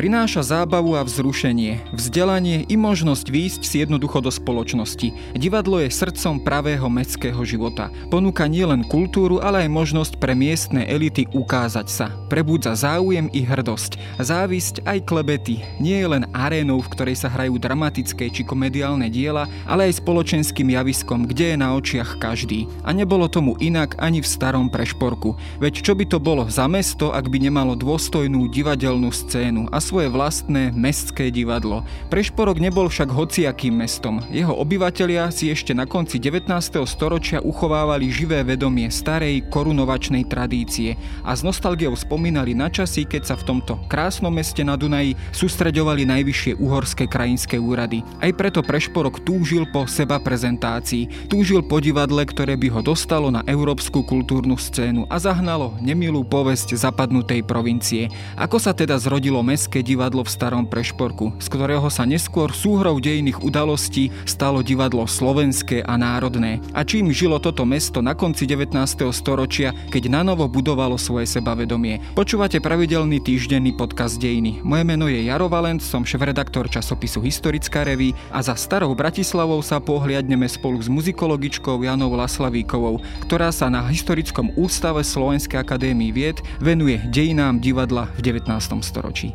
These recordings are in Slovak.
Prináša zábavu a vzrušenie, vzdelanie i možnosť výjsť si jednoducho do spoločnosti. Divadlo je srdcom pravého mestského života. Ponúka nielen kultúru, ale aj možnosť pre miestne elity ukázať sa. Prebudza záujem i hrdosť. Závisť aj klebety. Nie je len arénou, v ktorej sa hrajú dramatické či komediálne diela, ale aj spoločenským javiskom, kde je na očiach každý. A nebolo tomu inak ani v starom prešporku. Veď čo by to bolo za mesto, ak by nemalo dôstojnú divadelnú scénu a svoje vlastné mestské divadlo. Prešporok nebol však hociakým mestom. Jeho obyvatelia si ešte na konci 19. storočia uchovávali živé vedomie starej korunovačnej tradície a s nostalgiou spomínali na časy, keď sa v tomto krásnom meste na Dunaji sústreďovali najvyššie uhorské krajinské úrady. Aj preto Prešporok túžil po seba prezentácii, túžil po divadle, ktoré by ho dostalo na európsku kultúrnu scénu a zahnalo nemilú povesť zapadnutej provincie. Ako sa teda zrodilo mestské divadlo v starom Prešporku, z ktorého sa neskôr súhrou dejných udalostí stalo divadlo slovenské a národné. A čím žilo toto mesto na konci 19. storočia, keď nanovo budovalo svoje sebavedomie. Počúvate pravidelný týždenný podcast Dejiny. Moje meno je Jaro Valent, som šéf-redaktor časopisu Historická reví a za starou Bratislavou sa pohliadneme spolu s muzikologičkou Janou Laslavíkovou, ktorá sa na Historickom ústave Slovenskej akadémii vied venuje dejinám divadla v 19. storočí.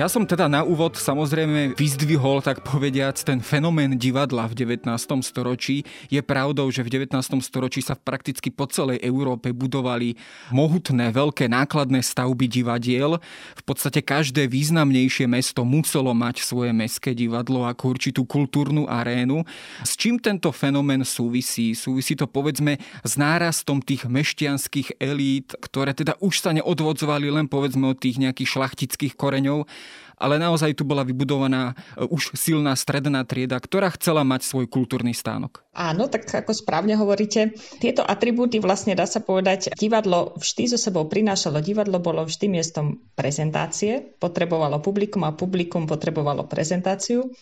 Ja som teda na úvod samozrejme vyzdvihol, tak povediac, ten fenomén divadla v 19. storočí. Je pravdou, že v 19. storočí sa prakticky po celej Európe budovali mohutné, veľké nákladné stavby divadiel. V podstate každé významnejšie mesto muselo mať svoje mestské divadlo ako určitú kultúrnu arénu. S čím tento fenomén súvisí? Súvisí to povedzme s nárastom tých mešťanských elít, ktoré teda už sa neodvodzovali len povedzme od tých nejakých šlachtických koreňov, ale naozaj tu bola vybudovaná e, už silná stredná trieda, ktorá chcela mať svoj kultúrny stánok. Áno, tak ako správne hovoríte, tieto atribúty vlastne dá sa povedať, divadlo vždy so sebou prinášalo, divadlo bolo vždy miestom prezentácie, potrebovalo publikum a publikum potrebovalo prezentáciu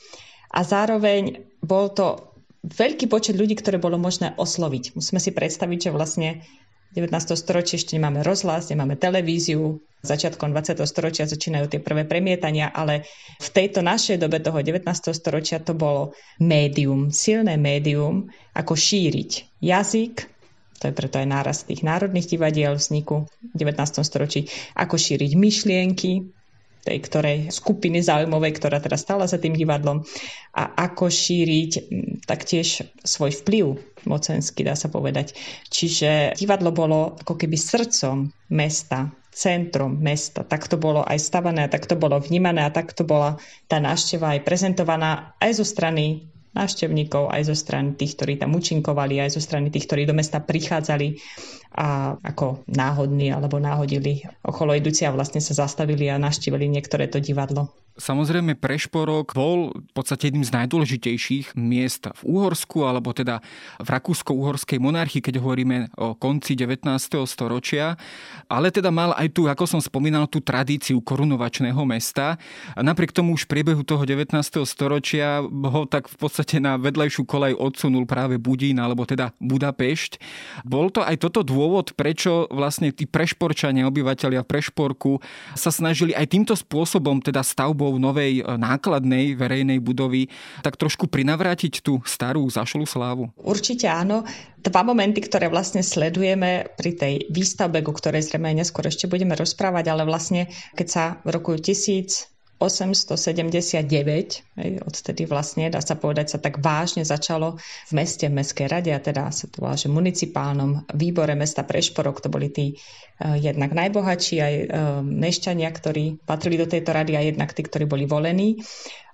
a zároveň bol to veľký počet ľudí, ktoré bolo možné osloviť. Musíme si predstaviť, že vlastne 19. storočí ešte nemáme rozhlas, nemáme televíziu, začiatkom 20. storočia začínajú tie prvé premietania, ale v tejto našej dobe toho 19. storočia to bolo médium, silné médium, ako šíriť jazyk, to je preto aj náraz tých národných divadiel vzniku v 19. storočí, ako šíriť myšlienky, tej ktorej skupiny záujmovej, ktorá teda stala za tým divadlom a ako šíriť taktiež svoj vplyv mocenský, dá sa povedať. Čiže divadlo bolo ako keby srdcom mesta, centrom mesta. Tak to bolo aj stavané, tak to bolo vnímané a tak to bola tá návšteva aj prezentovaná aj zo strany návštevníkov, aj zo strany tých, ktorí tam účinkovali, aj zo strany tých, ktorí do mesta prichádzali a ako náhodní alebo náhodili okolo idúci a vlastne sa zastavili a naštívili niektoré to divadlo. Samozrejme Prešporok bol v podstate jedným z najdôležitejších miest v Úhorsku, alebo teda v Rakúsko-Uhorskej monarchii, keď hovoríme o konci 19. storočia, ale teda mal aj tu, ako som spomínal, tú tradíciu korunovačného mesta. A napriek tomu už v priebehu toho 19. storočia ho tak v podstate na vedlejšiu kolej odsunul práve Budín, alebo teda Budapešť. Bol to aj toto dôvod, prečo vlastne tí prešporčania, obyvateľia Prešporku sa snažili aj týmto spôsobom, teda stavbou novej e, nákladnej verejnej budovy, tak trošku prinavrátiť tú starú zašlú slávu? Určite áno. Dva momenty, ktoré vlastne sledujeme pri tej výstavbe, o ktorej zrejme neskôr ešte budeme rozprávať, ale vlastne keď sa v roku 1000 879, odtedy vlastne, dá sa povedať, sa tak vážne začalo v meste, v Mestskej rade, a teda sa to volá, že municipálnom výbore mesta Prešporok, to boli tí uh, jednak najbohatší aj uh, mešťania, ktorí patrili do tejto rady a jednak tí, ktorí boli volení,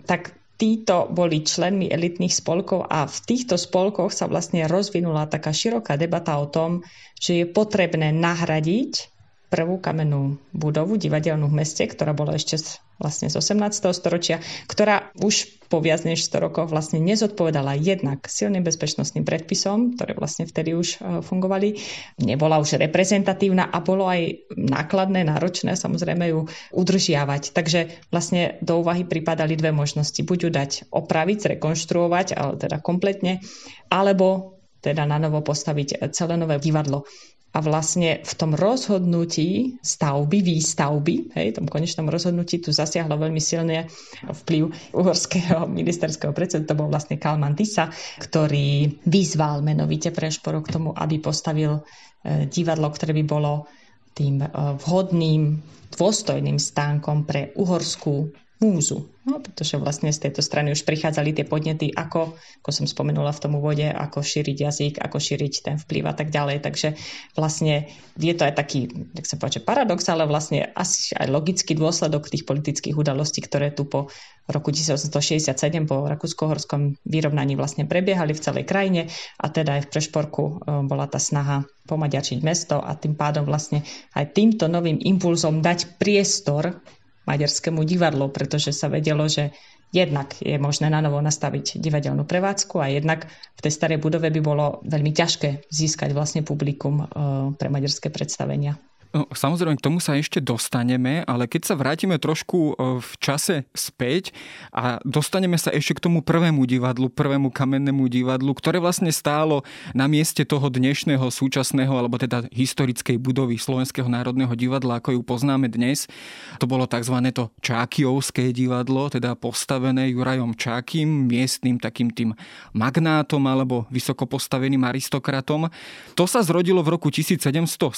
tak títo boli členmi elitných spolkov a v týchto spolkoch sa vlastne rozvinula taká široká debata o tom, že je potrebné nahradiť prvú kamennú budovu divadelnú v meste, ktorá bola ešte z, vlastne z 18. storočia, ktorá už po viac než 100 rokoch vlastne nezodpovedala jednak silným bezpečnostným predpisom, ktoré vlastne vtedy už e, fungovali, nebola už reprezentatívna a bolo aj nákladné, náročné samozrejme ju udržiavať. Takže vlastne do úvahy pripadali dve možnosti. Buď ju dať opraviť, rekonštruovať, ale teda kompletne, alebo teda na novo postaviť celé nové divadlo a vlastne v tom rozhodnutí stavby, výstavby, hej, tom konečnom rozhodnutí tu zasiahlo veľmi silný vplyv uhorského ministerského predsedu, to bol vlastne Kalman Tisa, ktorý vyzval menovite Prešporu k tomu, aby postavil e, divadlo, ktoré by bolo tým e, vhodným, dôstojným stánkom pre uhorskú múzu. No, pretože vlastne z tejto strany už prichádzali tie podnety, ako, ako som spomenula v tom úvode, ako šíriť jazyk, ako šíriť ten vplyv a tak ďalej. Takže vlastne je to aj taký, tak sa povedať, paradox, ale vlastne asi aj logický dôsledok tých politických udalostí, ktoré tu po roku 1867 po rakúsko-horskom vyrovnaní vlastne prebiehali v celej krajine a teda aj v Prešporku e, bola tá snaha pomaďačiť mesto a tým pádom vlastne aj týmto novým impulzom dať priestor maďarskému divadlu, pretože sa vedelo, že jednak je možné na novo nastaviť divadelnú prevádzku a jednak v tej starej budove by bolo veľmi ťažké získať vlastne publikum eh, pre maďarské predstavenia. Samozrejme, k tomu sa ešte dostaneme, ale keď sa vrátime trošku v čase späť a dostaneme sa ešte k tomu prvému divadlu, prvému kamennému divadlu, ktoré vlastne stálo na mieste toho dnešného súčasného, alebo teda historickej budovy Slovenského národného divadla, ako ju poznáme dnes. To bolo tzv. to Čákiovské divadlo, teda postavené Jurajom Čákim, miestnym takým tým magnátom alebo vysoko postaveným aristokratom. To sa zrodilo v roku 1776,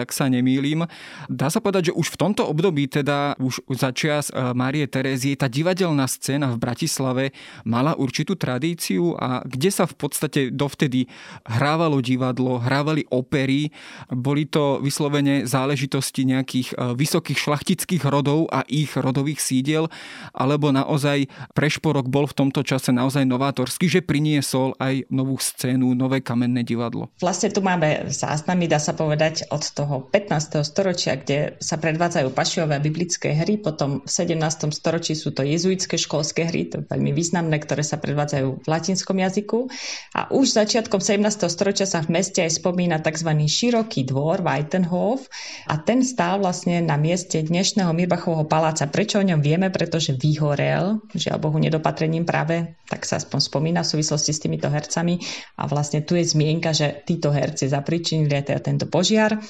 ak sa sa nemýlim. Dá sa povedať, že už v tomto období, teda už za čias e, Márie Terézie, tá divadelná scéna v Bratislave mala určitú tradíciu a kde sa v podstate dovtedy hrávalo divadlo, hrávali opery, boli to vyslovene záležitosti nejakých e, vysokých šlachtických rodov a ich rodových sídiel, alebo naozaj Prešporok bol v tomto čase naozaj novátorský, že priniesol aj novú scénu, nové kamenné divadlo. Vlastne tu máme záznamy, dá sa povedať, od toho 15. storočia, kde sa predvádzajú pašiové biblické hry, potom v 17. storočí sú to jezuitské školské hry, to je veľmi významné, ktoré sa predvádzajú v latinskom jazyku. A už začiatkom 17. storočia sa v meste aj spomína tzv. široký dvor, Weitenhof, a ten stál vlastne na mieste dnešného Mirbachovho paláca. Prečo o ňom vieme? Pretože vyhorel, žiaľ Bohu nedopatrením práve, tak sa aspoň spomína v súvislosti s týmito hercami. A vlastne tu je zmienka, že títo herci zapričinili aj teda tento požiar.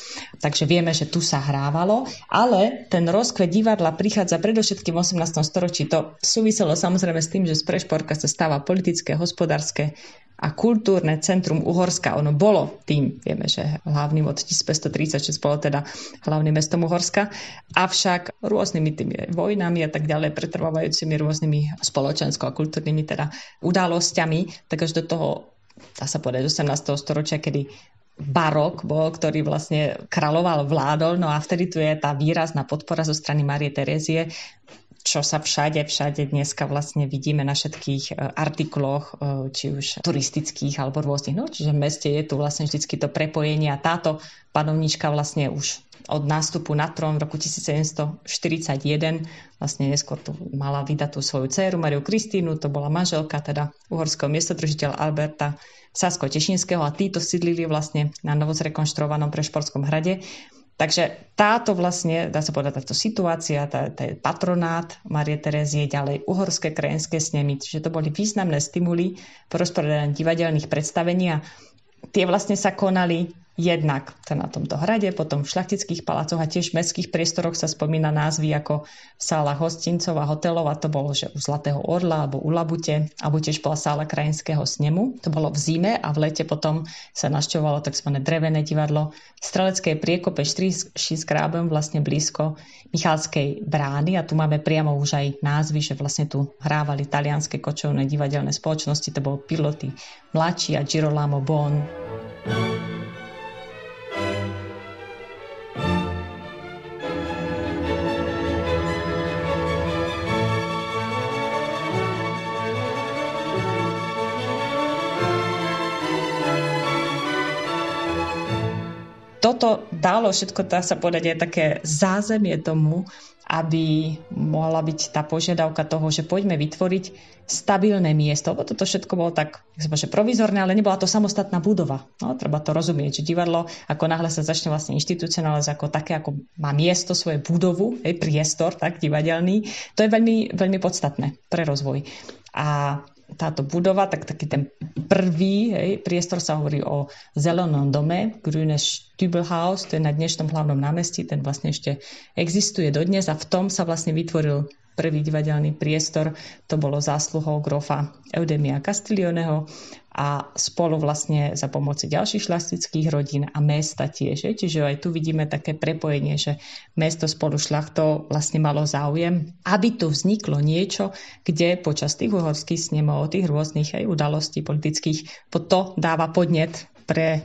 Tak takže vieme, že tu sa hrávalo, ale ten rozkvet divadla prichádza predovšetkým v 18. storočí. To súviselo samozrejme s tým, že z Prešporka sa stáva politické, hospodárske a kultúrne centrum Uhorska. Ono bolo tým, vieme, že hlavným od 1536 bolo teda hlavným mestom Uhorska, avšak rôznymi tými vojnami a tak ďalej, pretrvávajúcimi rôznymi spoločensko- a kultúrnymi teda udalosťami, tak až do toho dá sa povedať 18. storočia, kedy barok bol, ktorý vlastne kráľoval, vládol, no a vtedy tu je tá výrazná podpora zo strany Marie Terezie, čo sa všade, všade dneska vlastne vidíme na všetkých e, artikloch, e, či už turistických alebo rôznych. No, čiže v meste je tu vlastne vždy to prepojenie a táto panovnička vlastne už od nástupu na trón v roku 1741 vlastne neskôr tu mala vydať tú svoju dceru Mariu Kristínu, to bola manželka teda uhorského miestodržiteľa Alberta Sasko-Tešinského a títo sídlili vlastne na novozrekonštruovanom Prešporskom hrade. Takže táto vlastne, dá sa povedať, táto situácia, tá, tá patronát Marie Terezie, ďalej uhorské krajinské snemy, čiže to boli významné stimuly po rozporedaní divadelných predstavení a tie vlastne sa konali Jednak na tomto hrade, potom v šľachtických palácoch a tiež v mestských priestoroch sa spomína názvy ako sála hostincov a hotelov a to bolo, že u Zlatého orla alebo u Labute, alebo tiež bola sála krajinského snemu. To bolo v zime a v lete potom sa našťovalo tzv. drevené divadlo Strelecké priekope Štríši s Krábem vlastne blízko Michalskej brány a tu máme priamo už aj názvy, že vlastne tu hrávali talianské kočovné divadelné spoločnosti, to bol piloty Mladší a Girolamo Bon. thank you dalo všetko, dá sa povedať, aj také zázemie tomu, aby mohla byť tá požiadavka toho, že poďme vytvoriť stabilné miesto. Lebo toto všetko bolo tak, že provizorné, ale nebola to samostatná budova. No, treba to rozumieť, že divadlo, ako náhle sa začne vlastne inštitucionalizovať ako také, ako má miesto, svoje budovu, hej, priestor, tak divadelný, to je veľmi, veľmi podstatné pre rozvoj. A táto budova, tak taký ten prvý hej, priestor sa hovorí o zelenom dome, Grüne Stübelhaus, to je na dnešnom hlavnom námestí, ten vlastne ešte existuje dodnes a v tom sa vlastne vytvoril prvý divadelný priestor, to bolo zásluhou grofa Eudemia Castilioneho a spolu vlastne za pomoci ďalších šlachtických rodín a mesta tiež. Čiže aj tu vidíme také prepojenie, že mesto spolu šlachtou vlastne malo záujem, aby tu vzniklo niečo, kde počas tých uhorských snemov, tých rôznych aj udalostí politických, to dáva podnet pre e,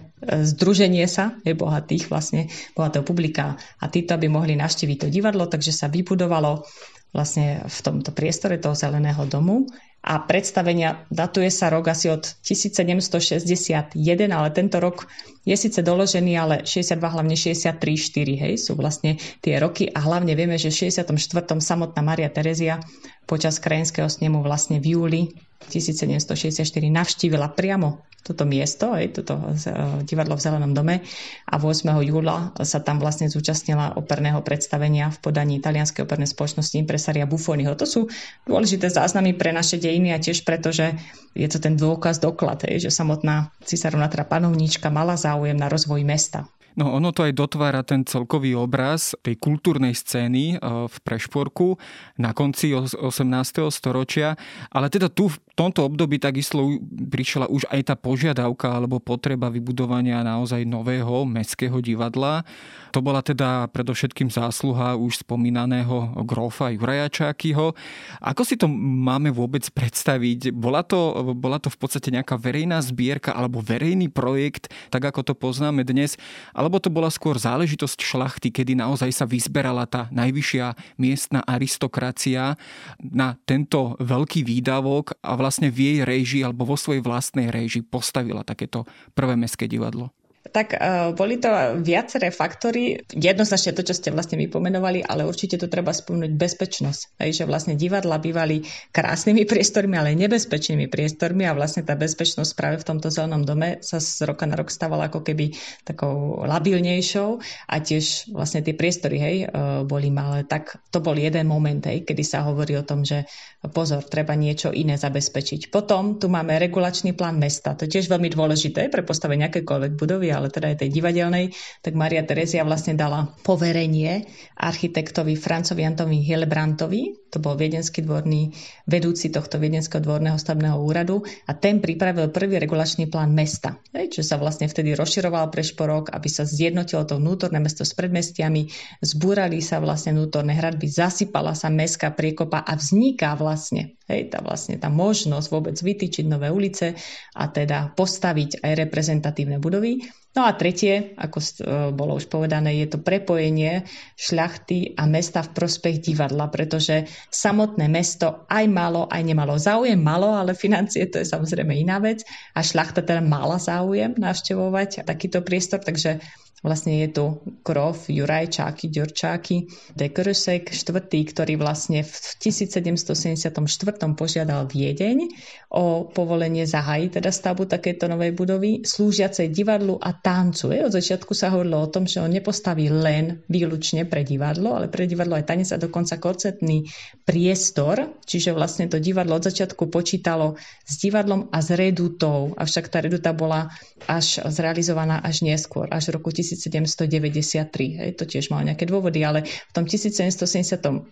združenie sa je bohatých vlastne, bohatého publika a títo by mohli navštíviť to divadlo, takže sa vybudovalo vlastne v tomto priestore toho zeleného domu a predstavenia datuje sa rok asi od 1761, ale tento rok je síce doložený, ale 62, hlavne 63, 4, hej, sú vlastne tie roky a hlavne vieme, že v 64. samotná Maria Terezia počas krajinského snemu vlastne v júli 1764 navštívila priamo toto miesto, aj toto e, divadlo v Zelenom dome a 8. júla sa tam vlastne zúčastnila operného predstavenia v podaní italianskej opernej spoločnosti Impresaria Buffoniho. To sú dôležité záznamy pre naše dejiny a tiež preto, že je to ten dôkaz, doklad, že samotná cisárovna teda panovníčka mala záujem na rozvoj mesta. No ono to aj dotvára ten celkový obraz tej kultúrnej scény e, v Prešporku na konci 18. storočia, ale teda tu v tomto období takisto prišla už aj tá požiadavka alebo potreba vybudovania naozaj nového mestského divadla. To bola teda predovšetkým zásluha už spomínaného grofa Juraja Čákyho. Ako si to máme vôbec predstaviť? Bola to, bola to v podstate nejaká verejná zbierka alebo verejný projekt, tak ako to poznáme dnes, alebo to bola skôr záležitosť šlachty, kedy naozaj sa vyzberala tá najvyššia miestna aristokracia na tento veľký výdavok a vlastne v jej režii alebo vo svojej vlastnej režii postavila takéto prvé mestské divadlo? Tak uh, boli to viaceré faktory. Jednoznačne to, čo ste vlastne vypomenovali, ale určite to treba spomenúť bezpečnosť. Hej, že vlastne divadla bývali krásnymi priestormi, ale nebezpečnými priestormi a vlastne tá bezpečnosť práve v tomto zelenom dome sa z roka na rok stávala ako keby takou labilnejšou a tiež vlastne tie priestory hej, uh, boli malé. Tak to bol jeden moment, hej, kedy sa hovorí o tom, že pozor, treba niečo iné zabezpečiť. Potom tu máme regulačný plán mesta. To tiež veľmi dôležité pre postavenie akékoľvek budovy ale teda aj tej divadelnej, tak Maria Terezia vlastne dala poverenie architektovi Francovi Antovi Hilbrantovi, to bol viedenský dvorný vedúci tohto viedenského dvorného stavebného úradu. A ten pripravil prvý regulačný plán mesta, čo sa vlastne vtedy rozširoval pre šporok, aby sa zjednotilo to vnútorné mesto s predmestiami, zbúrali sa vlastne vnútorné hradby, zasypala sa mestská priekopa a vzniká vlastne Hej, tá vlastne tá možnosť vôbec vytýčiť nové ulice a teda postaviť aj reprezentatívne budovy. No a tretie, ako e, bolo už povedané, je to prepojenie šľachty a mesta v prospech divadla, pretože samotné mesto aj malo, aj nemalo záujem, malo, ale financie to je samozrejme iná vec. A šľachta teda mala záujem navštevovať takýto priestor, takže Vlastne je tu Krof, Juraj Čáky, Ďurčáky, de Krusek, štvrtý, ktorý vlastne v 1774 požiadal Viedeň o povolenie zahájiť teda stavbu takéto novej budovy, slúžiacej divadlu a tancu. Od začiatku sa hovorilo o tom, že on nepostaví len výlučne pre divadlo, ale pre divadlo aj tanec a dokonca koncertný priestor, čiže vlastne to divadlo od začiatku počítalo s divadlom a s redutou, avšak tá reduta bola až zrealizovaná až neskôr, až v roku 1793. Hej, to tiež malo nejaké dôvody, ale v tom 1776,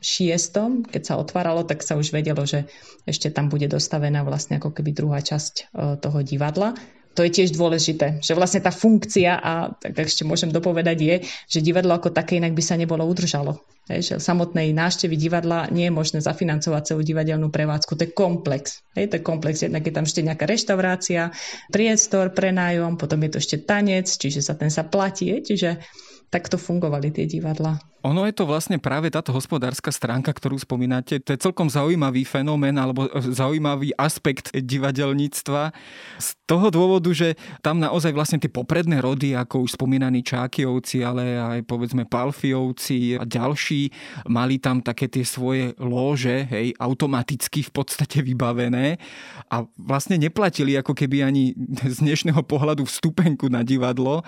keď sa otváralo, tak sa už vedelo, že ešte tam bude dostavená vlastne ako keby druhá časť e, toho divadla. To je tiež dôležité, že vlastne tá funkcia, a tak ešte môžem dopovedať, je, že divadlo ako také inak by sa nebolo udržalo. Hej, že samotnej návštevy divadla nie je možné zafinancovať celú divadelnú prevádzku. To je komplex. Hej, to je komplex. Jednak je tam ešte nejaká reštaurácia, priestor, prenájom, potom je to ešte tanec, čiže sa ten sa platí. Hej, čiže takto fungovali tie divadla. Ono je to vlastne práve táto hospodárska stránka, ktorú spomínate. To je celkom zaujímavý fenomén alebo zaujímavý aspekt divadelníctva. Z toho dôvodu, že tam naozaj vlastne tie popredné rody, ako už spomínaní Čákiovci, ale aj povedzme Palfiovci a ďalší, mali tam také tie svoje lóže, hej, automaticky v podstate vybavené a vlastne neplatili ako keby ani z dnešného pohľadu vstupenku na divadlo.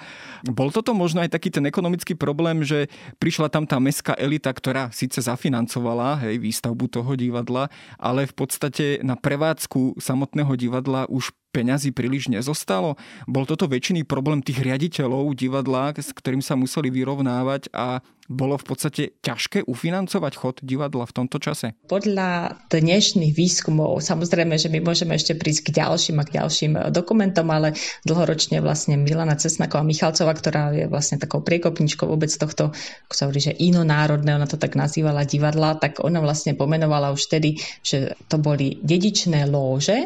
Bol toto možno aj taký ten ekonomický problém, že prišla tam tá mestská elita, ktorá síce zafinancovala hej, výstavbu toho divadla, ale v podstate na prevádzku samotného divadla už peňazí príliš nezostalo. Bol toto väčšiný problém tých riaditeľov divadla, s ktorým sa museli vyrovnávať a bolo v podstate ťažké ufinancovať chod divadla v tomto čase? Podľa dnešných výskumov, samozrejme, že my môžeme ešte prísť k ďalším a k ďalším dokumentom, ale dlhoročne vlastne Milana Cesnaková Michalcová, ktorá je vlastne takou priekopničkou vôbec tohto, ako sa hovorí, že inonárodné, ona to tak nazývala divadla, tak ona vlastne pomenovala už vtedy, že to boli dedičné lóže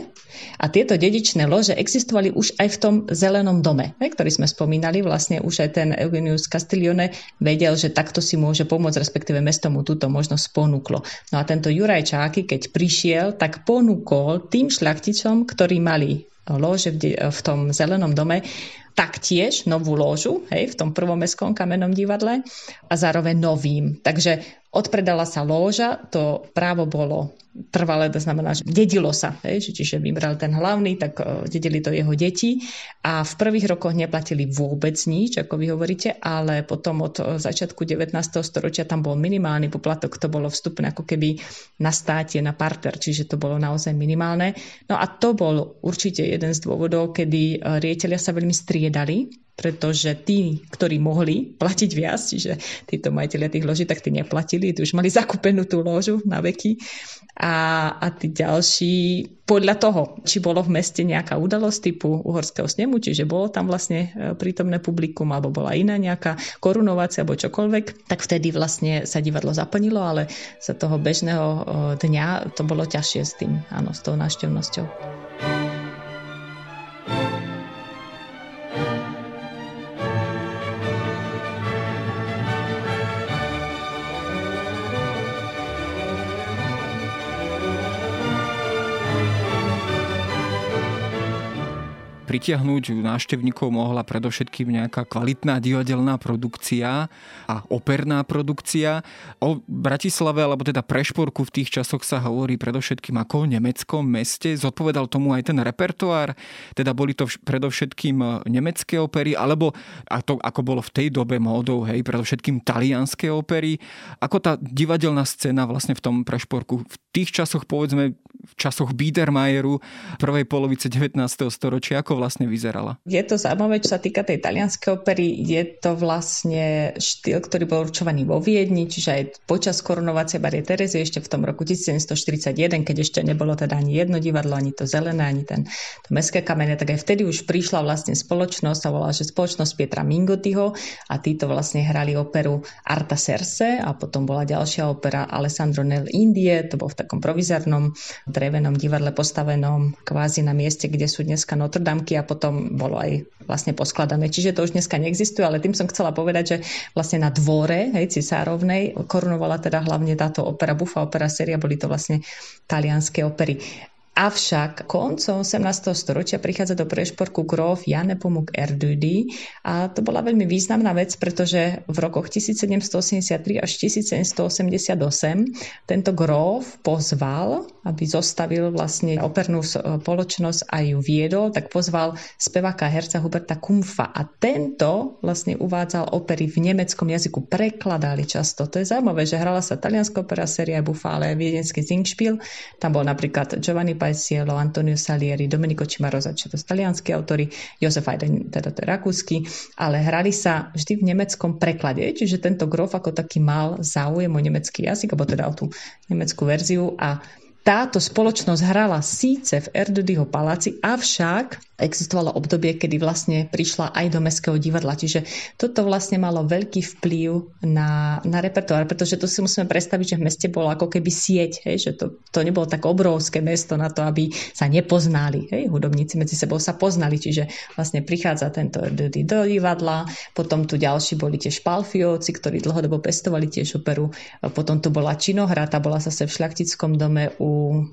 a tieto dedičné lože existovali už aj v tom zelenom dome, ktorý sme spomínali, vlastne už aj ten Eugenius Castiglione vedel, že tak takto si môže pomôcť, respektíve mesto mu túto možnosť ponúklo. No a tento Juraj Čáky, keď prišiel, tak ponúkol tým šľachticom, ktorí mali lože v, v tom zelenom dome, taktiež novú ložu, hej, v tom prvom mestskom kamennom divadle a zároveň novým. Takže odpredala sa lóža, to právo bolo trvalé, to znamená, že dedilo sa, hej, čiže vybral ten hlavný, tak uh, dedili to jeho deti a v prvých rokoch neplatili vôbec nič, ako vy hovoríte, ale potom od uh, začiatku 19. storočia tam bol minimálny poplatok, to bolo vstupné ako keby na státie, na parter, čiže to bolo naozaj minimálne. No a to bol určite jeden z dôvodov, kedy uh, rieteľia sa veľmi striedali, pretože tí, ktorí mohli platiť viac, čiže títo majiteľia tých loží, tak tí neplatili, tí už mali zakúpenú tú ložu na veky a, a tí ďalší podľa toho, či bolo v meste nejaká udalosť typu uhorského snemu, čiže bolo tam vlastne e, prítomné publikum alebo bola iná nejaká korunovácia alebo čokoľvek, tak vtedy vlastne sa divadlo zaplnilo, ale za toho bežného e, dňa to bolo ťažšie s tým, áno, s tou návštevnosťou. Pritiahnuť návštevníkov mohla predovšetkým nejaká kvalitná divadelná produkcia a operná produkcia. O Bratislave, alebo teda Prešporku v tých časoch sa hovorí predovšetkým ako o nemeckom meste. Zodpovedal tomu aj ten repertoár, teda boli to predovšetkým e, nemecké opery, alebo a to, ako bolo v tej dobe módou, hej, predovšetkým talianské opery. Ako tá divadelná scéna vlastne v tom Prešporku v tých časoch, povedzme, v časoch Biedermajeru prvej polovice 19. storočia, ako vlastne vyzerala? Je to zaujímavé, čo sa týka tej talianskej opery. Je to vlastne štýl, ktorý bol určovaný vo Viedni, čiže aj počas korunovacie Marie Terezy ešte v tom roku 1741, keď ešte nebolo teda ani jedno divadlo, ani to zelené, ani ten, to mestské kamene, tak aj vtedy už prišla vlastne spoločnosť, sa volá, že spoločnosť Pietra Mingotiho a títo vlastne hrali operu Arta Serse a potom bola ďalšia opera Alessandro nel Indie, to bol v takom provizornom drevenom divadle postavenom kvázi na mieste, kde sú dneska Notre Dame a potom bolo aj vlastne poskladané. Čiže to už dneska neexistuje, ale tým som chcela povedať, že vlastne na dvore hej, cisárovnej korunovala teda hlavne táto opera, bufa opera séria, boli to vlastne talianské opery. Avšak koncom 18. storočia prichádza do Prešporku gróf Jan Nepomuk Erdődy a to bola veľmi významná vec, pretože v rokoch 1783 až 1788 tento gróf pozval, aby zostavil vlastne opernú spoločnosť a ju viedol, tak pozval speváka herca Huberta Kumpfa. A tento vlastne uvádzal opery v nemeckom jazyku, prekladali často. To je zaujímavé, že hrala sa talianská opera séria Bufale, viedenský Zingspiel, tam bol napríklad Giovanni Paisiello, Antonio Salieri, Domenico Cimarosa, čo to sú talianskí autory, Josef Haydn, teda to je rakúsky, ale hrali sa vždy v nemeckom preklade, čiže tento grof ako taký mal záujem o nemecký jazyk, alebo teda o tú nemeckú verziu a táto spoločnosť hrala síce v Erdudyho paláci, avšak existovalo obdobie, kedy vlastne prišla aj do Mestského divadla. Čiže toto vlastne malo veľký vplyv na, na repertoár, pretože to si musíme predstaviť, že v meste bolo ako keby sieť, hej, že to, to nebolo tak obrovské mesto na to, aby sa nepoznali. Hej, hudobníci medzi sebou sa poznali, čiže vlastne prichádza tento Erdudy do divadla, potom tu ďalší boli tiež Palfiovci, ktorí dlhodobo pestovali tiež operu, potom tu bola Činohra, tá bola zase v šľachtickom dome u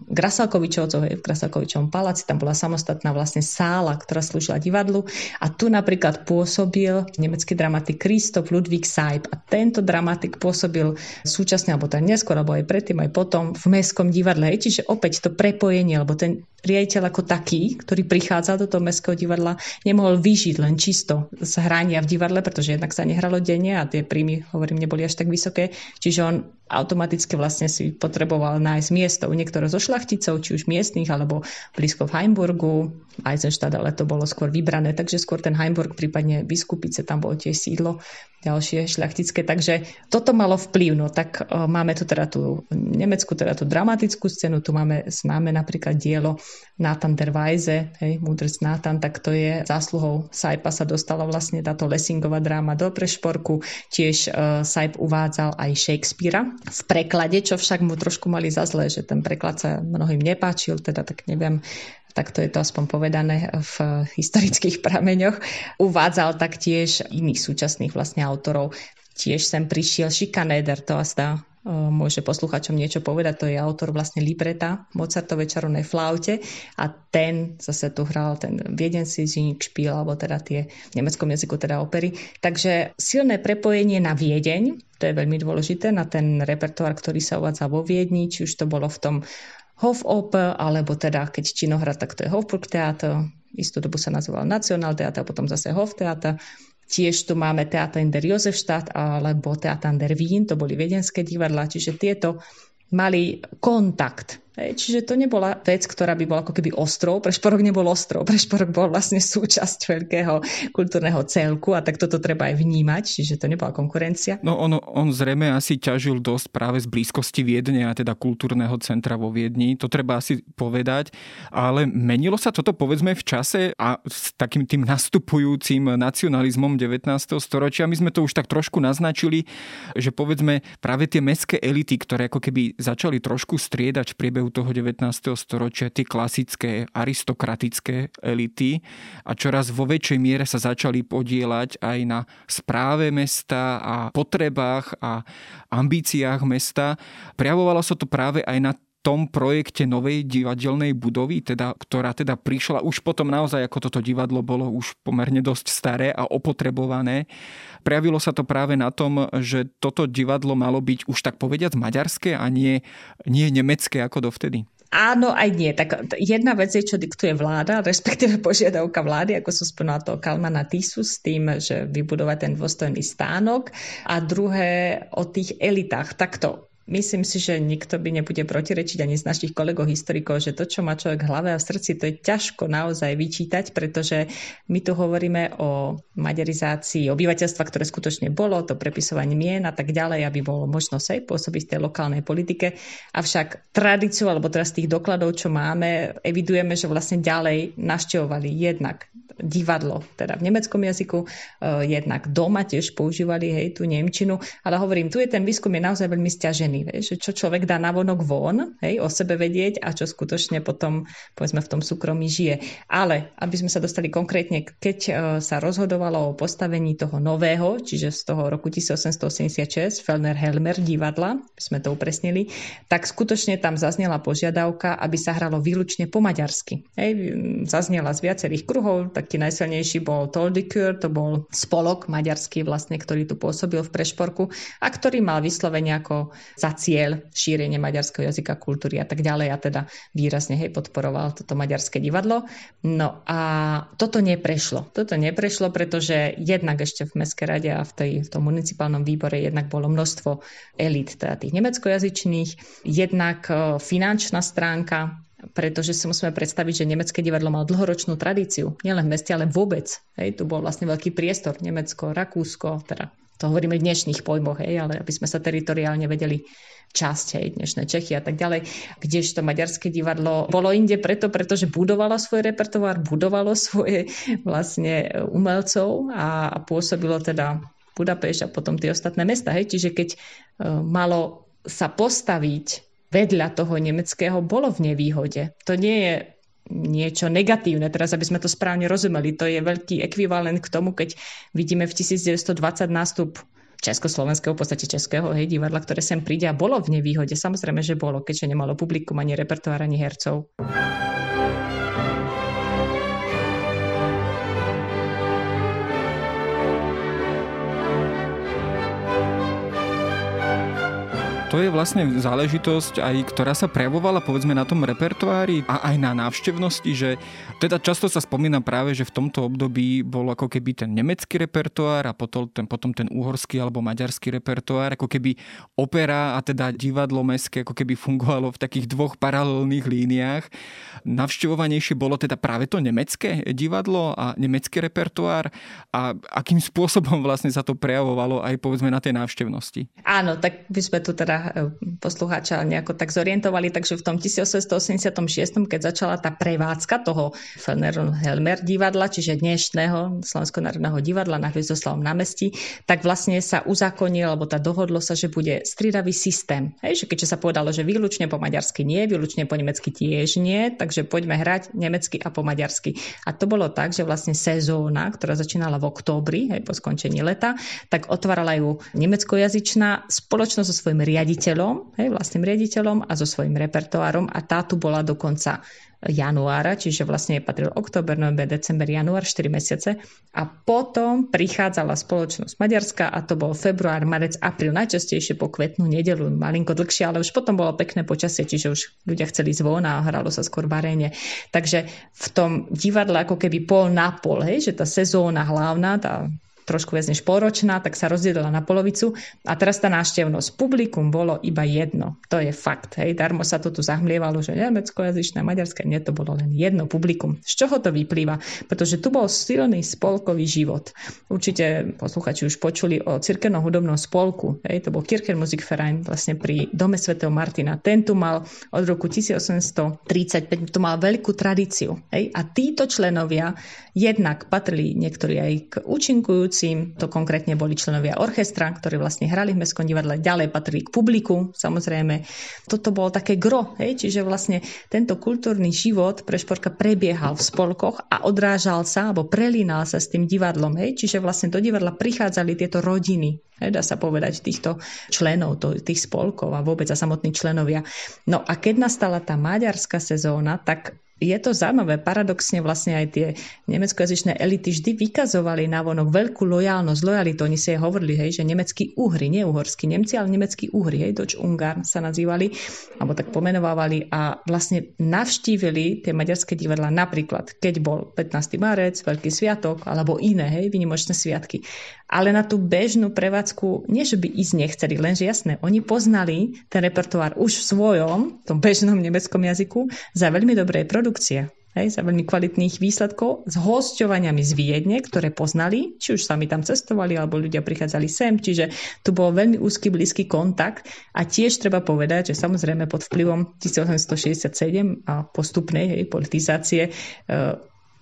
Grasalkovičovcov, v Grasalkovičovom paláci, tam bola samostatná vlastne sála ktorá slúžila divadlu. A tu napríklad pôsobil nemecký dramatik Christoph Ludwig Seib. A tento dramatik pôsobil súčasne, alebo ten neskôr, alebo aj predtým, aj potom v Mestskom divadle. Čiže opäť to prepojenie, alebo ten riaditeľ ako taký, ktorý prichádza do toho Mestského divadla, nemohol vyžiť len čisto z hrania v divadle, pretože jednak sa nehralo denne a tie príjmy, hovorím, neboli až tak vysoké. Čiže on automaticky vlastne si potreboval nájsť miesto u niektorého zo šlachticov, či už miestnych, alebo blízko v Heimburgu, Eisenstadt, ale to bolo skôr vybrané, takže skôr ten Heimburg, prípadne Biskupice, tam bolo tiež sídlo ďalšie šľachtické. Takže toto malo vplyv. No tak uh, máme tu teda tú nemeckú, teda tú dramatickú scénu, tu máme známe napríklad dielo Nathan der Weise, hej, Múdrc Nathan, tak to je zásluhou Saipa sa dostala vlastne táto Lessingová dráma do Prešporku. Tiež uh, Saip uvádzal aj Shakespearea v preklade, čo však mu trošku mali za zlé, že ten preklad sa mnohým nepáčil, teda tak neviem, takto je to aspoň povedané v historických prameňoch. Uvádzal taktiež iných súčasných vlastne autorov. Tiež sem prišiel Schikanéder, to asta môže posluchačom niečo povedať, to je autor vlastne libreta Mozartovej čarovnej flaute a ten zase tu hral ten viedenský špíl, alebo teda tie v nemeckom jazyku teda opery. Takže silné prepojenie na Viedeň, to je veľmi dôležité, na ten repertoár, ktorý sa uvádza vo Viedni, či už to bolo v tom Hofoper, alebo teda keď Činohrad, tak to je Hofburgtheater, istú dobu sa nazýval Nationaltheater, potom zase Hoftheater. Tiež tu máme Teatr in der Josefstadt alebo Teatr in der Wien, to boli viedenské divadla, čiže tieto mali kontakt Čiže to nebola vec, ktorá by bola ako keby ostrov. Prešporok nebol ostrov. Prešporok bol vlastne súčasť veľkého kultúrneho celku a tak toto treba aj vnímať, čiže to nebola konkurencia. No on, on zrejme asi ťažil dosť práve z blízkosti Viedne a teda kultúrneho centra vo Viedni. To treba asi povedať. Ale menilo sa toto povedzme v čase a s takým tým nastupujúcim nacionalizmom 19. storočia. My sme to už tak trošku naznačili, že povedzme práve tie mestské elity, ktoré ako keby začali trošku striedať v priebehu toho 19. storočia tie klasické aristokratické elity a čoraz vo väčšej miere sa začali podielať aj na správe mesta a potrebách a ambíciách mesta. Prejavovalo sa to práve aj na tom projekte novej divadelnej budovy, teda, ktorá teda prišla už potom naozaj, ako toto divadlo bolo už pomerne dosť staré a opotrebované. Prejavilo sa to práve na tom, že toto divadlo malo byť už tak povediať maďarské a nie, nie nemecké ako dovtedy. Áno, aj nie. Tak jedna vec je, čo diktuje vláda, respektíve požiadavka vlády, ako som spomínala toho Kalmana Tisu s tým, že vybudovať ten dôstojný stánok. A druhé o tých elitách. Takto Myslím si, že nikto by nebude protirečiť ani z našich kolegov historikov, že to, čo má človek v hlave a v srdci, to je ťažko naozaj vyčítať, pretože my tu hovoríme o maďarizácii obyvateľstva, ktoré skutočne bolo, to prepisovanie mien a tak ďalej, aby bolo možno sa aj pôsobiť v tej lokálnej politike. Avšak tradíciu, alebo teraz tých dokladov, čo máme, evidujeme, že vlastne ďalej naštevovali jednak divadlo, teda v nemeckom jazyku, eh, jednak doma tiež používali hej, tú Nemčinu, ale hovorím, tu je ten výskum je naozaj veľmi stiažený, hej, že čo človek dá navonok von, hej, o sebe vedieť a čo skutočne potom, povedzme, v tom súkromí žije. Ale, aby sme sa dostali konkrétne, keď eh, sa rozhodovalo o postavení toho nového, čiže z toho roku 1886, Fellner Helmer divadla, sme to upresnili, tak skutočne tam zaznela požiadavka, aby sa hralo výlučne po maďarsky. Hej, zaznela z viacerých kruhov, tak taký najsilnejší bol Toldikur, to bol spolok maďarský vlastne, ktorý tu pôsobil v Prešporku a ktorý mal vyslovene ako za cieľ šírenie maďarského jazyka, kultúry a tak ďalej a teda výrazne hej, podporoval toto maďarské divadlo. No a toto neprešlo. Toto neprešlo, pretože jednak ešte v Mestskej rade a v, tej, v tom municipálnom výbore jednak bolo množstvo elít, teda tých nemeckojazyčných, jednak e, finančná stránka pretože si musíme predstaviť, že nemecké divadlo malo dlhoročnú tradíciu, nielen v meste, ale vôbec. Hej, tu bol vlastne veľký priestor, Nemecko, Rakúsko, teda to hovoríme v dnešných pojmoch, hej, ale aby sme sa teritoriálne vedeli časť, hej, dnešné Čechy a tak ďalej, kdežto maďarské divadlo bolo inde preto, pretože budovalo svoj repertoár, budovalo svoje vlastne umelcov a, a pôsobilo teda Budapešť a potom tie ostatné mesta. Hej. Čiže keď uh, malo sa postaviť vedľa toho nemeckého, bolo v nevýhode. To nie je niečo negatívne, teraz aby sme to správne rozumeli. To je veľký ekvivalent k tomu, keď vidíme v 1920 nástup československého, v podstate českého hej, divadla, ktoré sem príde a bolo v nevýhode. Samozrejme, že bolo, keďže nemalo publikum ani repertoár, ani hercov. To je vlastne záležitosť aj, ktorá sa prejavovala povedzme na tom repertoári a aj na návštevnosti, že teda často sa spomína práve, že v tomto období bol ako keby ten nemecký repertoár a potom ten, potom ten uhorský alebo maďarský repertoár, ako keby opera a teda divadlo mestské ako keby fungovalo v takých dvoch paralelných líniách. Navštevovanejšie bolo teda práve to nemecké divadlo a nemecký repertoár a akým spôsobom vlastne sa to prejavovalo aj povedzme na tej návštevnosti. Áno, tak by sme tu teda poslucháča nejako tak zorientovali, takže v tom 1886, keď začala tá prevádzka toho Helmer divadla, čiže dnešného Slovenského národného divadla na Hviezdoslavom námestí, tak vlastne sa uzakonil, alebo tá dohodlo sa, že bude stridavý systém. Hej, že keďže sa povedalo, že výlučne po maďarsky nie, výlučne po nemecky tiež nie, takže poďme hrať nemecky a po maďarsky. A to bolo tak, že vlastne sezóna, ktorá začínala v októbri, hej, po skončení leta, tak otvárala ju nemeckojazyčná spoločnosť so svojím riadením riaditeľom, hej, vlastným riaditeľom a so svojím repertoárom a tá tu bola do konca januára, čiže vlastne patril október, november, december, január, 4 mesiace a potom prichádzala spoločnosť Maďarska a to bol február, marec, apríl, najčastejšie po kvetnú nedelu, malinko dlhšie, ale už potom bolo pekné počasie, čiže už ľudia chceli zvon a hralo sa skôr v aréne. Takže v tom divadle ako keby pol na pol, hej, že tá sezóna hlavná, tá trošku viac než polročná, tak sa rozdelila na polovicu a teraz tá návštevnosť. Publikum bolo iba jedno. To je fakt. Hej. Darmo sa to tu zahmlievalo, že nemeckojazyčné, maďarské, nie, to bolo len jedno publikum. Z čoho to vyplýva? Pretože tu bol silný spolkový život. Určite posluchači už počuli o cirkevnom hudobnom spolku. Hej. To bol Kirchenmusikverein vlastne pri dome svätého Martina. Ten tu mal od roku 1835 tu mal veľkú tradíciu. Hej. A títo členovia jednak patrili niektorí aj k účinkujúcim to konkrétne boli členovia orchestra, ktorí vlastne hrali v Mestskom divadle, ďalej patrili k publiku, samozrejme. Toto bolo také gro, hej? čiže vlastne tento kultúrny život pre Šporka prebiehal v spolkoch a odrážal sa, alebo prelínal sa s tým divadlom, hej? čiže vlastne do divadla prichádzali tieto rodiny, dá sa povedať, týchto členov, tých spolkov a vôbec a samotní členovia. No a keď nastala tá maďarská sezóna, tak je to zaujímavé. Paradoxne vlastne aj tie nemeckojazyčné elity vždy vykazovali na vonok veľkú lojálnosť, lojalitu. Oni si aj hovorili, hej, že nemeckí uhry, nie uhorskí Nemci, ale nemeckí uhry, hej, Doč Ungar sa nazývali, alebo tak pomenovávali a vlastne navštívili tie maďarské divadla napríklad, keď bol 15. marec, Veľký sviatok, alebo iné, hej, vynimočné sviatky. Ale na tú bežnú prevádzku, nie že by ísť nechceli, lenže jasné, oni poznali ten repertoár už v svojom, tom bežnom nemeckom jazyku, za veľmi dobré produkcie produkcie. Hej, za veľmi kvalitných výsledkov s hosťovaniami z Viedne, ktoré poznali, či už sami tam cestovali, alebo ľudia prichádzali sem, čiže tu bol veľmi úzky, blízky kontakt a tiež treba povedať, že samozrejme pod vplyvom 1867 a postupnej hej, politizácie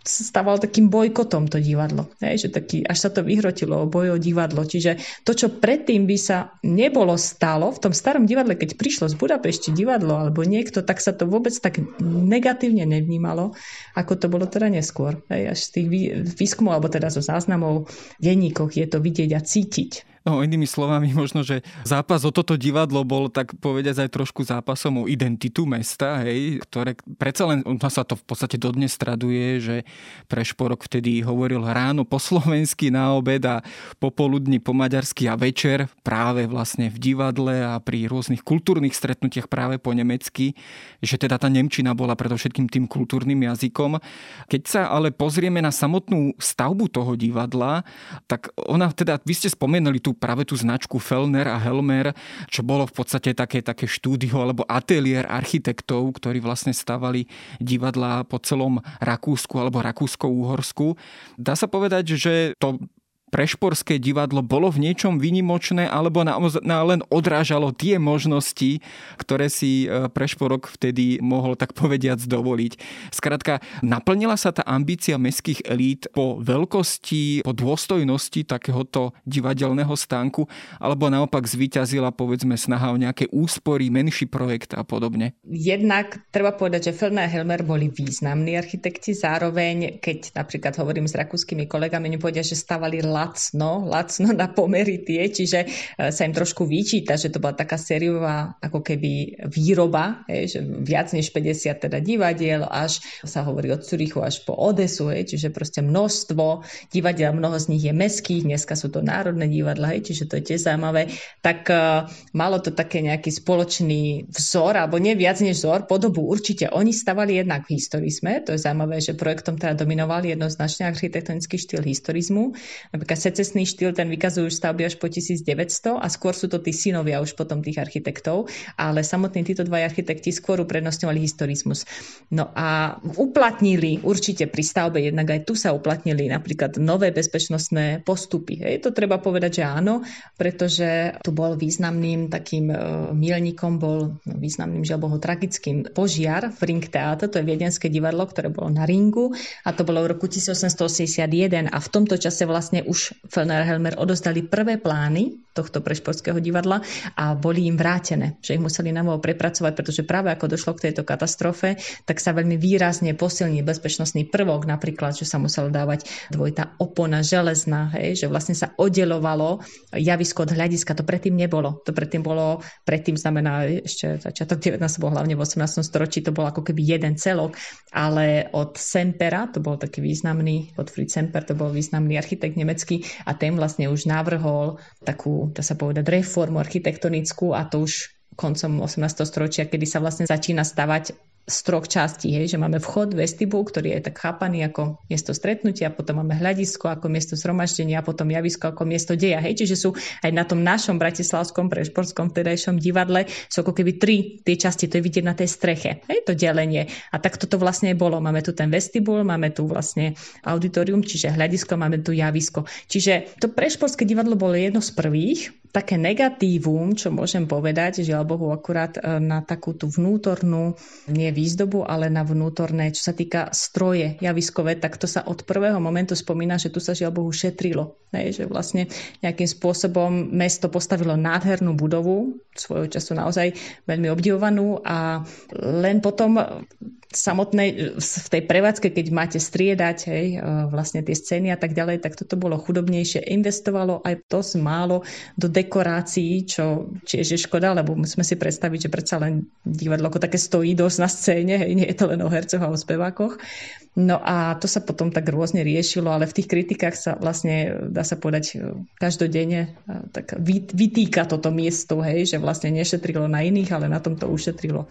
stával takým bojkotom to divadlo. Hej, že taký, až sa to vyhrotilo boj o divadlo. Čiže to, čo predtým by sa nebolo stalo, v tom starom divadle, keď prišlo z Budapešti divadlo alebo niekto, tak sa to vôbec tak negatívne nevnímalo, ako to bolo teda neskôr. Hej, až z tých výskumov, alebo teda zo záznamov v denníkoch je to vidieť a cítiť. No, inými slovami, možno, že zápas o toto divadlo bol tak povediať aj trošku zápasom o identitu mesta, hej, ktoré predsa len, ono sa to v podstate dodnes straduje, že Prešporok vtedy hovoril ráno po slovensky na obed a popoludní po maďarsky a večer práve vlastne v divadle a pri rôznych kultúrnych stretnutiach práve po nemecky, že teda tá Nemčina bola predovšetkým tým kultúrnym jazykom. Keď sa ale pozrieme na samotnú stavbu toho divadla, tak ona teda, vy ste spomenuli tú práve tú značku Fellner a Helmer, čo bolo v podstate také, také štúdio alebo ateliér architektov, ktorí vlastne stavali divadlá po celom Rakúsku alebo Rakúsko-Uhorsku. Dá sa povedať, že to prešporské divadlo bolo v niečom vynimočné alebo na, na len odrážalo tie možnosti, ktoré si e, Prešporok vtedy mohol tak povediac dovoliť. Skrátka, naplnila sa tá ambícia mestských elít po veľkosti, po dôstojnosti takéhoto divadelného stánku, alebo naopak zvíťazila povedzme snaha o nejaké úspory, menší projekt a podobne? Jednak treba povedať, že Fellner a Helmer boli významní architekti, zároveň keď napríklad hovorím s rakúskymi kolegami, oni povedia, že stavali lacno, lacno na pomery tie, čiže e, sa im trošku vyčíta, že to bola taká sériová ako keby výroba, je, že viac než 50 teda divadiel, až sa hovorí od Curichu až po Odesu, je, čiže proste množstvo divadiel, mnoho z nich je meských, dneska sú to národné divadla, je, čiže to je tiež zaujímavé, tak uh, malo to také nejaký spoločný vzor, alebo nie viac než vzor, podobu určite. Oni stavali jednak v historizme, to je zaujímavé, že projektom teda dominoval jednoznačne architektonický štýl historizmu. Napríklad secesný štýl, ten vykazujú stavby až po 1900 a skôr sú to tí synovia už potom tých architektov, ale samotní títo dva architekti skôr uprednostňovali historizmus. No a uplatnili určite pri stavbe, jednak aj tu sa uplatnili napríklad nové bezpečnostné postupy. Hej, to treba povedať, že áno, pretože tu bol významným takým e, milníkom, bol významným, že bol tragickým požiar v Ring Theater, to je viedenské divadlo, ktoré bolo na ringu a to bolo v roku 1881 a v tomto čase vlastne už Fellner a Helmer odozdali prvé plány tohto prešporského divadla a boli im vrátené, že ich museli na prepracovať, pretože práve ako došlo k tejto katastrofe, tak sa veľmi výrazne posilní bezpečnostný prvok, napríklad, že sa muselo dávať dvojitá opona železná, hej, že vlastne sa oddelovalo javisko od hľadiska, to predtým nebolo. To predtým bolo, predtým znamená ešte začiatok 19. bol hlavne v 18. storočí, to bol ako keby jeden celok, ale od Sempera, to bol taký významný, od Fritz Semper, to bol významný architekt nemecký a ten vlastne už navrhol takú, dá sa povedať, reformu architektonickú a to už koncom 18. storočia, kedy sa vlastne začína stavať z troch častí, hej, že máme vchod, vestibul, ktorý je tak chápaný ako miesto stretnutia, potom máme hľadisko ako miesto zhromaždenia, potom javisko ako miesto deja. Hej, čiže sú aj na tom našom bratislavskom prešportskom vtedajšom divadle sú ako keby tri tie časti, to je vidieť na tej streche, hej, to delenie. A tak toto vlastne bolo. Máme tu ten vestibul, máme tu vlastne auditorium, čiže hľadisko, máme tu javisko. Čiže to prešportské divadlo bolo jedno z prvých, také negatívum, čo môžem povedať, že Bohu akurát e, na takú tú vnútornú, nie výzdobu, ale na vnútorné, čo sa týka stroje javiskové, tak to sa od prvého momentu spomína, že tu sa žiaľ Bohu šetrilo. Hej, že vlastne nejakým spôsobom mesto postavilo nádhernú budovu, svojho času naozaj veľmi obdivovanú a len potom samotnej, v tej prevádzke, keď máte striedať hej, e, vlastne tie scény a tak ďalej, tak toto bolo chudobnejšie. Investovalo aj dosť málo do dekorácií, čo tiež je škoda, lebo musíme si predstaviť, že predsa len divadlo ako také stojí dosť na scéne, hej, nie je to len o hercoch a o spevákoch. No a to sa potom tak rôzne riešilo, ale v tých kritikách sa vlastne, dá sa povedať, každodenne tak vytýka toto miesto, hej, že vlastne nešetrilo na iných, ale na tom to ušetrilo.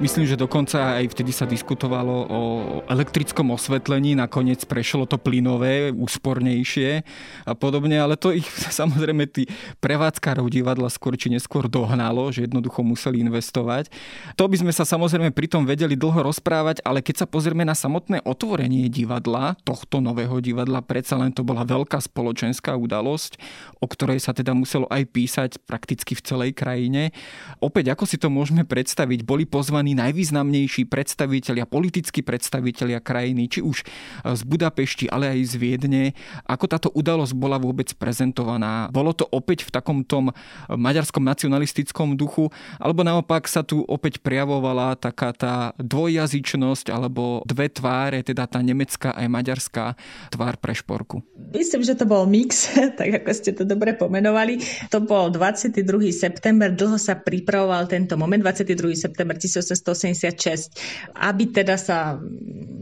Myslím, že dokonca aj vtedy sa diskutovalo o elektrickom osvetlení, nakoniec prešlo to plynové, úspornejšie a podobne, ale to ich samozrejme tí prevádzkarov divadla skôr či neskôr dohnalo, že jednoducho museli investovať. To by sme sa samozrejme pri tom vedeli dlho rozprávať, ale keď sa pozrieme na samotné otvorenie divadla, tohto nového divadla, predsa len to bola veľká spoločenská udalosť, o ktorej sa teda muselo aj písať prakticky v celej krajine. Opäť, ako si to môžeme predstaviť, boli pozvaní pozvaní najvýznamnejší predstavitelia, politickí predstavitelia krajiny, či už z Budapešti, ale aj z Viedne. Ako táto udalosť bola vôbec prezentovaná? Bolo to opäť v takom tom maďarskom nacionalistickom duchu, alebo naopak sa tu opäť prejavovala taká tá dvojjazyčnosť alebo dve tváre, teda tá nemecká aj maďarská tvár pre šporku? Myslím, že to bol mix, tak ako ste to dobre pomenovali. To bol 22. september, dlho sa pripravoval tento moment, 22. september 1886, aby teda sa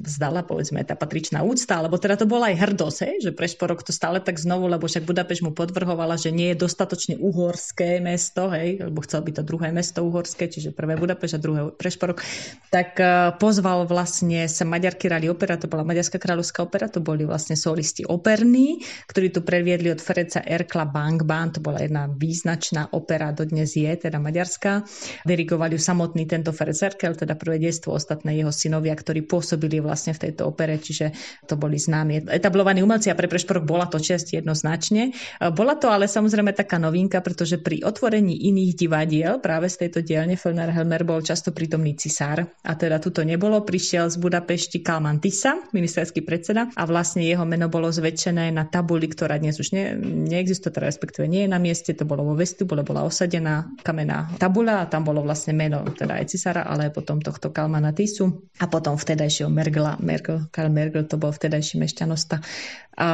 vzdala, povedzme, tá patričná úcta, alebo teda to bola aj hrdosť, hej, že Prešporok to stále tak znovu, lebo však Budapeš mu podvrhovala, že nie je dostatočne uhorské mesto, hej, lebo chcel byť to druhé mesto uhorské, čiže prvé Budapeš a druhé Prešporok, tak uh, pozval vlastne sa Maďarky Rally Opera, to bola Maďarská kráľovská opera, to boli vlastne solisti operní, ktorí tu previedli od Ferenca Erkla Bank Band, to bola jedna význačná opera, dodnes je, teda maďarská. Dirigovali ju samotný tento Ferenc Erkel, teda prvé detstvo, ostatné jeho synovia, ktorí pôsobili vlastne v tejto opere, čiže to boli známi etablovaní umelci a pre Prešporok bola to čest jednoznačne. Bola to ale samozrejme taká novinka, pretože pri otvorení iných divadiel práve z tejto dielne Fellner Helmer bol často prítomný cisár a teda tuto nebolo. Prišiel z Budapešti Kalman Tisa, ministerský predseda a vlastne jeho meno bolo zväčšené na tabuli, ktorá dnes už ne, neexistuje, teda respektíve nie je na mieste, to bolo vo vestibule, bola osadená kamenná tabula a tam bolo vlastne meno teda aj cisára, aj potom tohto Kalmana Tisu a potom vtedajšieho Mergla, Mergel, Karl Mergel to bol vtedajší mešťanosta. A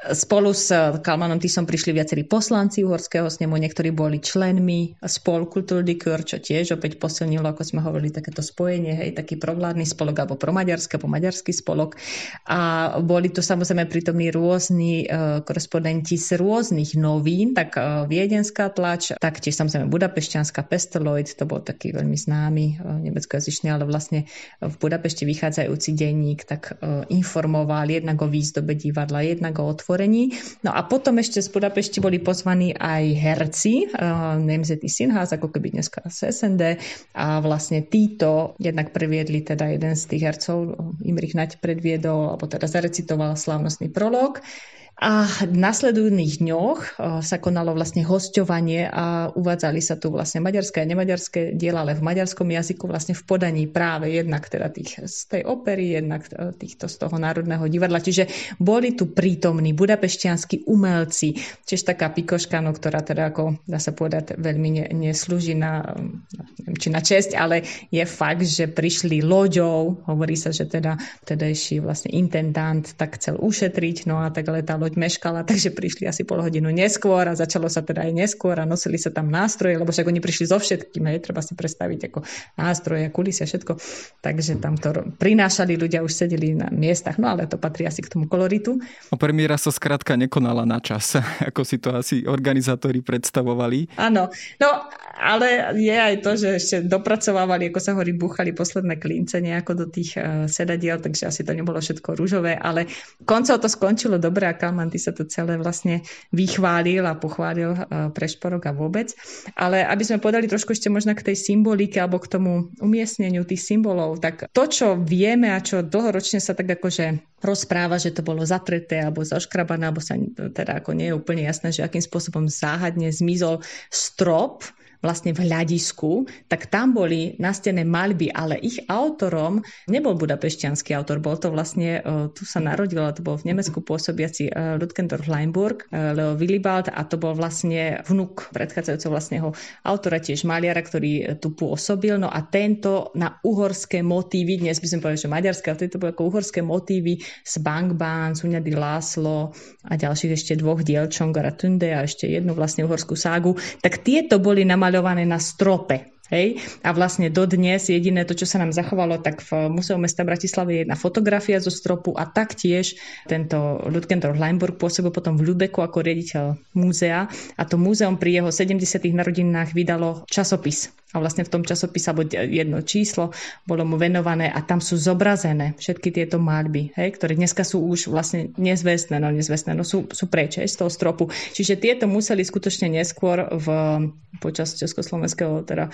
Spolu s Kalmanom Tisom prišli viacerí poslanci uhorského snemu, niektorí boli členmi spol Kulturdikur, čo tiež opäť posilnilo, ako sme hovorili, takéto spojenie, hej, taký provládny spolok alebo promaďarský alebo maďarský spolok. A boli tu samozrejme prítomní rôzni uh, korespondenti z rôznych novín, tak uh, viedenská tlač, taktiež samozrejme budapešťanská Pesteloid, to bol taký veľmi známy uh, nemeckojazyčný, ale vlastne v Budapešti vychádzajúci denník, tak informoval jednak o výzdobe divadla, jednak o otvorení otvorení. No a potom ešte z Budapešti boli pozvaní aj herci, uh, Nemzetý Sinhás, ako keby dneska z SND a vlastne títo jednak previedli teda jeden z tých hercov, Imrich Nať predviedol, alebo teda zarecitoval slávnostný prolog. A v nasledujúcich dňoch eh, sa konalo vlastne hosťovanie a uvádzali sa tu vlastne maďarské a nemaďarské diela, ale v maďarskom jazyku vlastne v podaní práve jednak teda tých z tej opery, jednak eh, týchto z toho Národného divadla. Čiže boli tu prítomní budapešťanskí umelci, tiež taká pikoška, no, ktorá teda ako dá sa povedať veľmi ne, neslúži na, neviem, či na česť, ale je fakt, že prišli loďou, hovorí sa, že teda tedajší vlastne intendant tak chcel ušetriť, no a tak ale tá loď meškala, takže prišli asi pol hodinu neskôr a začalo sa teda aj neskôr a nosili sa tam nástroje, lebo však oni prišli so všetkým, hej, treba si predstaviť ako nástroje, kulisia, všetko. Takže tam to prinášali, ľudia už sedeli na miestach, no ale to patrí asi k tomu koloritu. O premiéra sa skrátka nekonala na čas, ako si to asi organizátori predstavovali. Áno, no ale je aj to, že ešte dopracovávali, ako sa hovorí, búchali posledné klince nejako do tých uh, sedadiel, takže asi to nebolo všetko rúžové, ale koncov to skončilo dobre a kam Manty sa to celé vlastne vychválil a pochválil eh, pre šporok a vôbec. Ale aby sme podali trošku ešte možno k tej symbolike alebo k tomu umiestneniu tých symbolov, tak to, čo vieme a čo dlhoročne sa tak akože rozpráva, že to bolo zatreté alebo zaškrabané, alebo sa teda ako nie je úplne jasné, že akým spôsobom záhadne zmizol strop vlastne v hľadisku, tak tam boli nastené maľby, ale ich autorom nebol budapešťanský autor, bol to vlastne, e, tu sa narodil, to bol v Nemecku pôsobiaci e, Ludgendorf Leinburg, e, Leo Willibald a to bol vlastne vnuk predchádzajúceho vlastného autora, tiež maliara, ktorý tu pôsobil. No a tento na uhorské motívy, dnes by sme povedali, že maďarské, ale to boli ako uhorské motívy z Bankbán, Suňady Láslo a ďalších ešte dvoch diel Čongara Tunde a ešte jednu vlastne uhorskú ságu, tak tieto boli na намалевање на стропе. Hej? A vlastne dodnes jediné to, čo sa nám zachovalo, tak v Museu mesta Bratislavy je jedna fotografia zo stropu a taktiež tento Ludgendorf Leinburg pôsobil potom v Ľubeku ako riaditeľ múzea a to múzeum pri jeho 70. narodinách vydalo časopis a vlastne v tom časopise alebo jedno číslo bolo mu venované a tam sú zobrazené všetky tieto malby, hej, ktoré dneska sú už vlastne nezvestné, no nezvestné, no sú, sú preč hej, z toho stropu. Čiže tieto museli skutočne neskôr v, počas Československého teda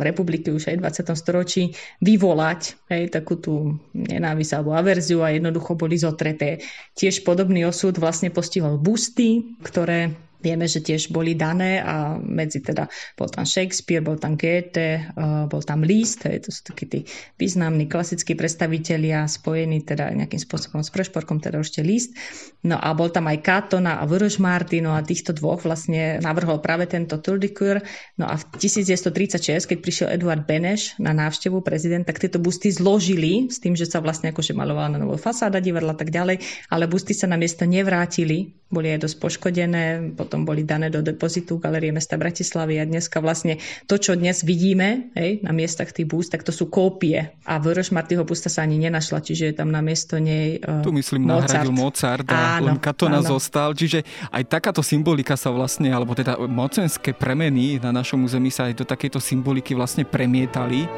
republiky už aj v 20. storočí vyvolať hej, takú tú nenávisť alebo averziu a jednoducho boli zotreté. Tiež podobný osud vlastne postihol busty, ktoré Vieme, že tiež boli dané a medzi teda bol tam Shakespeare, bol tam Goethe, bol tam Liszt, to sú takí tí významní klasickí predstavitelia spojení teda nejakým spôsobom s Prešporkom, teda ešte Liszt. No a bol tam aj Katona a Voroš no a týchto dvoch vlastne navrhol práve tento Tour de Cure. No a v 1936, keď prišiel Eduard Beneš na návštevu prezident, tak tieto busty zložili s tým, že sa vlastne akože malovala na novú fasáda divadla a tak ďalej, ale busty sa na miesto nevrátili, boli aj dosť poškodené, potom boli dané do depozitu Galerie mesta Bratislavy a dneska vlastne to, čo dnes vidíme hej, na miestach tých búst, tak to sú kópie. A Voroš Martyho busta sa ani nenašla, čiže je tam na miesto nej uh, Tu myslím Mozart. nahradil Mozart a áno, len Katona áno. zostal. Čiže aj takáto symbolika sa vlastne, alebo teda mocenské premeny na našom území sa aj do takejto symboliky vlastne premietali.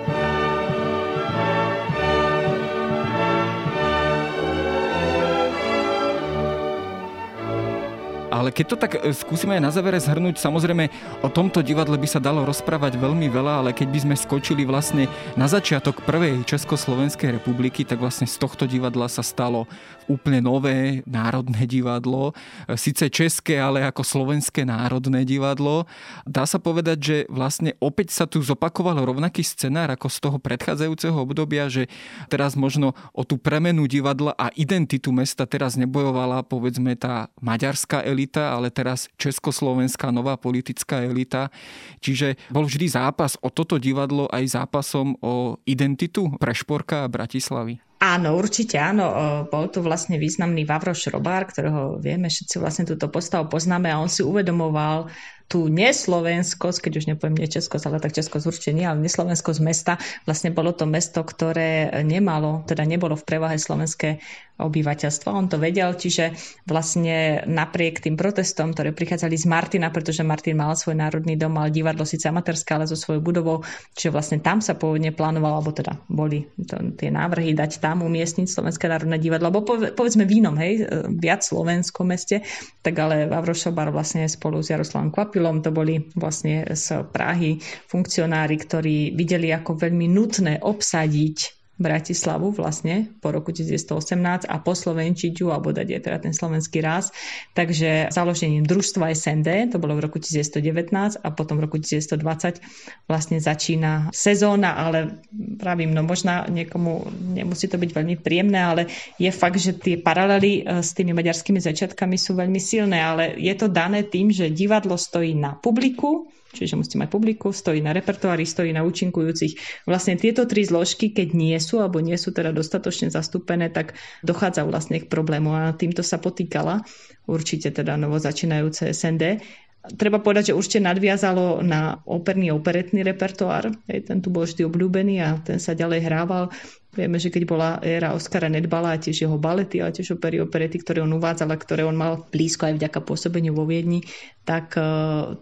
Ale keď to tak e, skúsime aj na závere zhrnúť, samozrejme o tomto divadle by sa dalo rozprávať veľmi veľa, ale keď by sme skočili vlastne na začiatok prvej Československej republiky, tak vlastne z tohto divadla sa stalo úplne nové národné divadlo, síce české, ale ako slovenské národné divadlo. Dá sa povedať, že vlastne opäť sa tu zopakoval rovnaký scenár ako z toho predchádzajúceho obdobia, že teraz možno o tú premenu divadla a identitu mesta teraz nebojovala povedzme tá maďarská elita, ale teraz československá nová politická elita. Čiže bol vždy zápas o toto divadlo aj zápasom o identitu Prešporka a Bratislavy. Áno, určite áno. Bol tu vlastne významný Vavroš Robár, ktorého vieme, všetci vlastne túto postavu poznáme a on si uvedomoval tú neslovenskosť, keď už nepoviem nie Českosť, ale tak Českosť určite nie, ale neslovenskosť mesta. Vlastne bolo to mesto, ktoré nemalo, teda nebolo v prevahe slovenské obyvateľstva. On to vedel, čiže vlastne napriek tým protestom, ktoré prichádzali z Martina, pretože Martin mal svoj národný dom, mal divadlo síce amatérske, ale so svojou budovou, čiže vlastne tam sa pôvodne plánovalo, alebo teda boli to, tie návrhy dať tam umiestniť Slovenské národné divadlo, alebo povedzme v inom, hej, viac slovenskom meste, tak ale Vavrošobar vlastne spolu s Jaroslavom Kvapilom, to boli vlastne z Prahy funkcionári, ktorí videli ako veľmi nutné obsadiť Bratislavu vlastne po roku 1918 a poslovenčiť ju alebo dať je teda ten slovenský ráz. Takže založením družstva SND, to bolo v roku 1919 a potom v roku 1920 vlastne začína sezóna, ale pravím, no možno niekomu nemusí to byť veľmi príjemné, ale je fakt, že tie paralely e, s tými maďarskými začiatkami sú veľmi silné, ale je to dané tým, že divadlo stojí na publiku, čiže musíte mať publiku, stojí na repertoári, stojí na účinkujúcich. Vlastne tieto tri zložky, keď nie sú, alebo nie sú teda dostatočne zastúpené, tak dochádza vlastne k problému a týmto sa potýkala určite teda novo začínajúce SND. Treba povedať, že určite nadviazalo na operný operetný repertoár. ten tu bol vždy obľúbený a ten sa ďalej hrával. Vieme, že keď bola éra Oskara Nedbala a tiež jeho balety, ale tiež opery, operety, ktoré on uvádzal a ktoré on mal blízko aj vďaka pôsobeniu vo Viedni, tak e,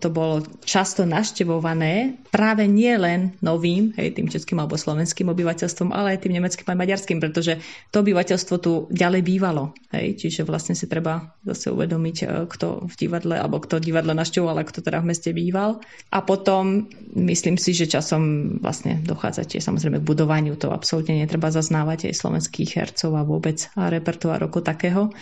to bolo často naštevované práve nie len novým, hej, tým českým alebo slovenským obyvateľstvom, ale aj tým nemeckým a maďarským, pretože to obyvateľstvo tu ďalej bývalo. Hej, čiže vlastne si treba zase uvedomiť, e, kto v divadle alebo kto divadle naštevoval a kto teda v meste býval. A potom myslím si, že časom vlastne dochádza tiež samozrejme k budovaniu, to absolútne netreba treba zaznávať aj slovenských hercov a vôbec a repertoár ako takého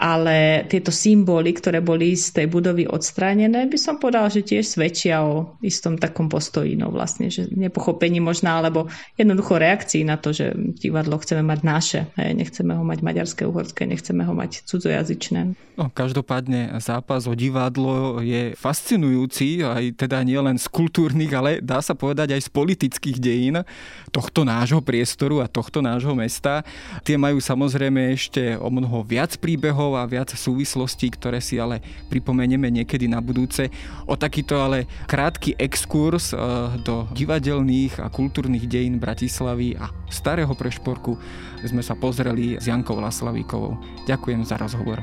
ale tieto symboly, ktoré boli z tej budovy odstránené, by som povedala, že tiež svedčia o istom takom postoji, no vlastne, že nepochopení možná, alebo jednoducho reakcii na to, že divadlo chceme mať naše, hej, nechceme ho mať maďarské, uhorské, nechceme ho mať cudzojazyčné. No, každopádne zápas o divadlo je fascinujúci, aj teda nielen z kultúrnych, ale dá sa povedať aj z politických dejín tohto nášho priestoru a tohto nášho mesta. Tie majú samozrejme ešte o mnoho viac príbehov, prvkov a viac súvislostí, ktoré si ale pripomenieme niekedy na budúce. O takýto ale krátky exkurs eh, do divadelných a kultúrnych dejín Bratislavy a starého prešporku sme sa pozreli s Jankou Vlaslavíkovou. Ďakujem za rozhovor.